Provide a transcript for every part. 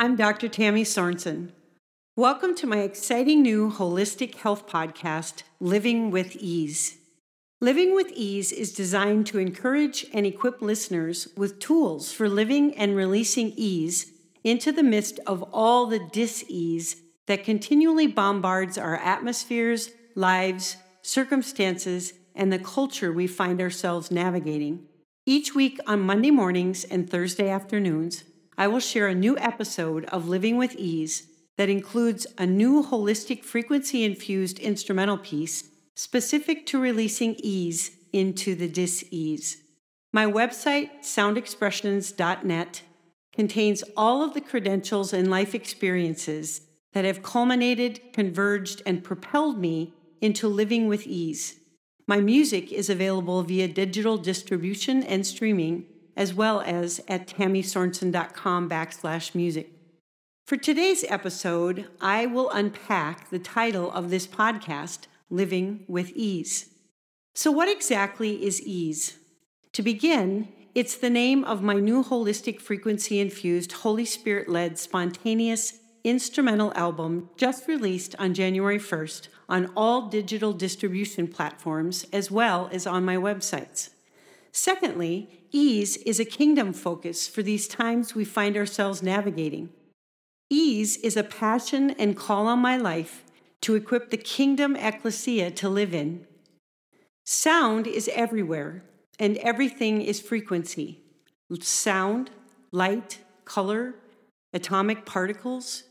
I'm Dr. Tammy Sorensen. Welcome to my exciting new holistic health podcast, Living with Ease. Living with Ease is designed to encourage and equip listeners with tools for living and releasing ease into the midst of all the dis-ease that continually bombards our atmospheres, lives, circumstances, and the culture we find ourselves navigating. Each week on Monday mornings and Thursday afternoons, I will share a new episode of Living with Ease that includes a new holistic frequency infused instrumental piece specific to releasing ease into the dis ease. My website, soundexpressions.net, contains all of the credentials and life experiences that have culminated, converged, and propelled me into living with ease. My music is available via digital distribution and streaming, as well as at tammysorensen.com backslash music. For today's episode, I will unpack the title of this podcast, Living with Ease. So, what exactly is ease? To begin, it's the name of my new holistic frequency infused, Holy Spirit led, spontaneous instrumental album just released on January 1st on all digital distribution platforms as well as on my websites. Secondly, ease is a kingdom focus for these times we find ourselves navigating. Ease is a passion and call on my life to equip the kingdom ecclesia to live in. Sound is everywhere, and everything is frequency sound, light, color, atomic particles,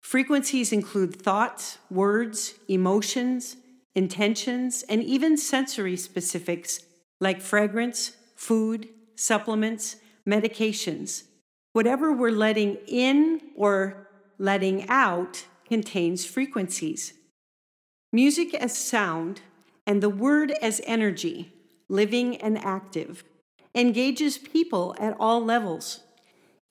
Frequencies include thoughts, words, emotions, intentions, and even sensory specifics like fragrance, food, supplements, medications. Whatever we're letting in or letting out contains frequencies. Music as sound and the word as energy, living and active, engages people at all levels.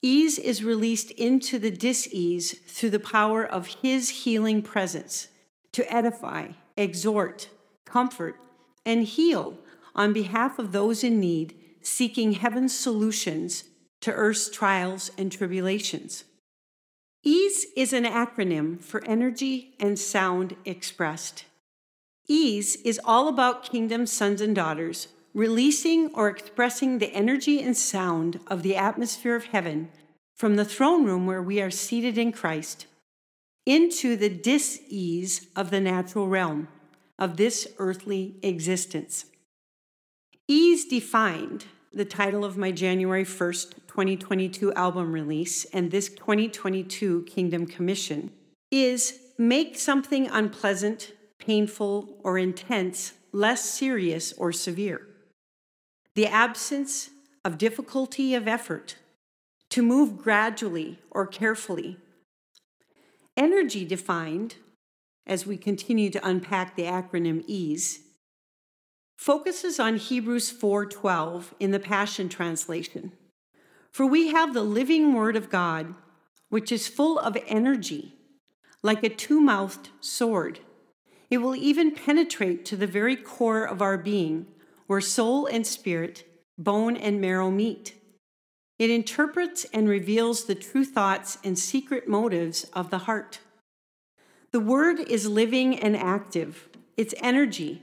Ease is released into the dis-ease through the power of His healing presence to edify, exhort, comfort, and heal on behalf of those in need, seeking heaven's solutions to earth's trials and tribulations. EASE is an acronym for energy and sound expressed. EASE is all about kingdom sons and daughters releasing or expressing the energy and sound of the atmosphere of heaven from the throne room where we are seated in Christ into the dis-ease of the natural realm of this earthly existence. Ease defined the title of my January 1st, 2022 album release and this 2022 Kingdom Commission is make something unpleasant, painful, or intense less serious or severe the absence of difficulty of effort, to move gradually or carefully. Energy defined, as we continue to unpack the acronym EASE, focuses on Hebrews 4:12 in the Passion translation. For we have the living word of God, which is full of energy, like a two-mouthed sword. It will even penetrate to the very core of our being where soul and spirit, bone and marrow meet. It interprets and reveals the true thoughts and secret motives of the heart. The word is living and active, it's energy.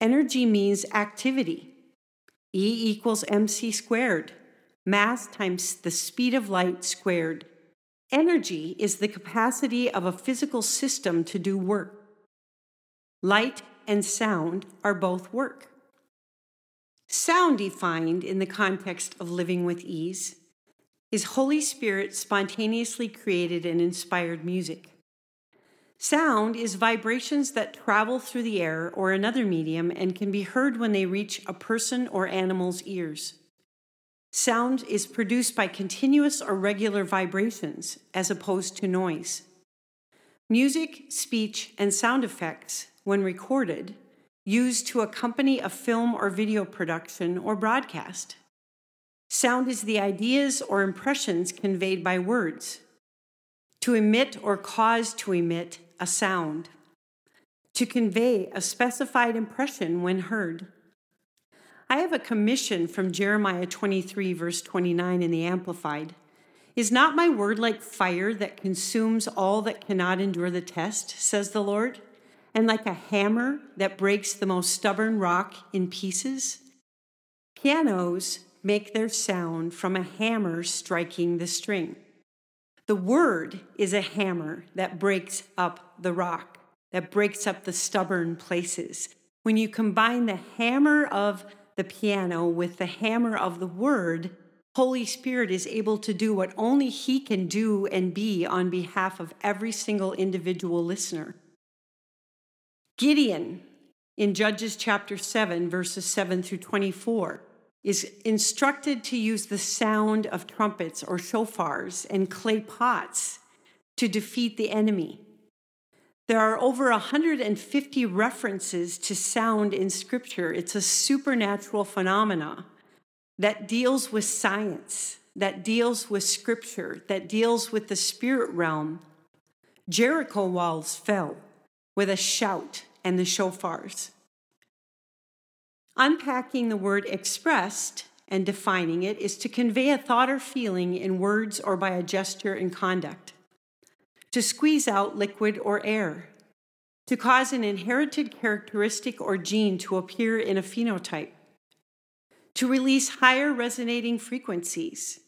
Energy means activity. E equals mc squared, mass times the speed of light squared. Energy is the capacity of a physical system to do work. Light and sound are both work. Sound defined in the context of living with ease is Holy Spirit spontaneously created and inspired music. Sound is vibrations that travel through the air or another medium and can be heard when they reach a person or animal's ears. Sound is produced by continuous or regular vibrations as opposed to noise. Music, speech, and sound effects, when recorded, used to accompany a film or video production or broadcast. Sound is the ideas or impressions conveyed by words. To emit or cause to emit a sound. To convey a specified impression when heard. I have a commission from Jeremiah 23, verse 29 in the Amplified. Is not my word like fire that consumes all that cannot endure the test, says the Lord, and like a hammer that breaks the most stubborn rock in pieces? Pianos make their sound from a hammer striking the string. The word is a hammer that breaks up the rock, that breaks up the stubborn places. When you combine the hammer of the piano with the hammer of the word, Holy Spirit is able to do what only He can do and be on behalf of every single individual listener. Gideon, in Judges chapter 7, verses 7 through 24, is instructed to use the sound of trumpets or shofars and clay pots to defeat the enemy. There are over 150 references to sound in Scripture. It's a supernatural phenomena that deals with science, that deals with Scripture, that deals with the spirit realm. Jericho walls fell with a shout and the shofars. Unpacking the word expressed and defining it is to convey a thought or feeling in words or by a gesture and conduct, to squeeze out liquid or air, to cause an inherited characteristic or gene to appear in a phenotype, to release higher resonating frequencies,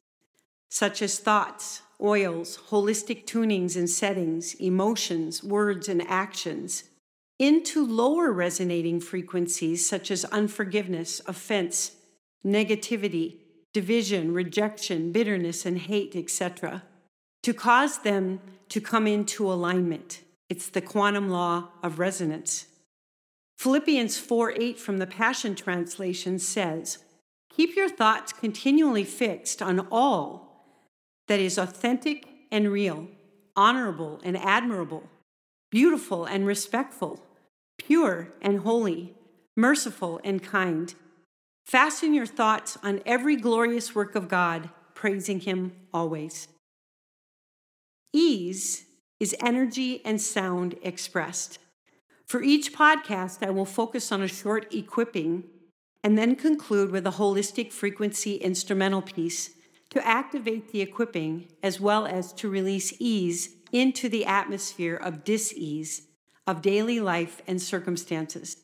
such as thoughts, oils, holistic tunings and settings, emotions, words, and actions into lower resonating frequencies such as unforgiveness, offense, negativity, division, rejection, bitterness, and hate, etc., to cause them to come into alignment. It's the quantum law of resonance. Philippians 4 8 from the Passion Translation says, Keep your thoughts continually fixed on all that is authentic and real, honorable and admirable, beautiful and respectful pure and holy, merciful and kind. Fasten your thoughts on every glorious work of God, praising Him always. Ease is energy and sound expressed. For each podcast, I will focus on a short equipping and then conclude with a holistic frequency instrumental piece to activate the equipping as well as to release ease into the atmosphere of dis-ease of daily life and circumstances.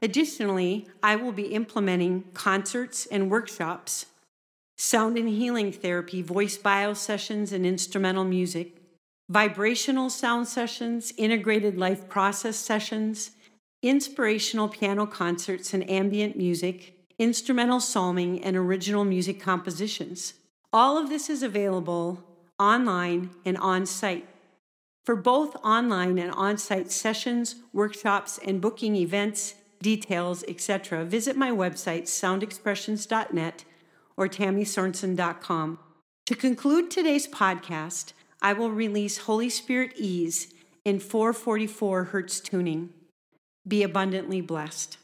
Additionally, I will be implementing concerts and workshops, sound and healing therapy, voice bio sessions, and instrumental music, vibrational sound sessions, integrated life process sessions, inspirational piano concerts and ambient music, instrumental psalming, and original music compositions. All of this is available online and on site for both online and on site sessions, workshops, and booking events, details, etc., visit my website, soundexpressions.net or tammysorensen.com. To conclude today's podcast, I will release Holy Spirit Ease in 444 Hertz tuning. Be abundantly blessed.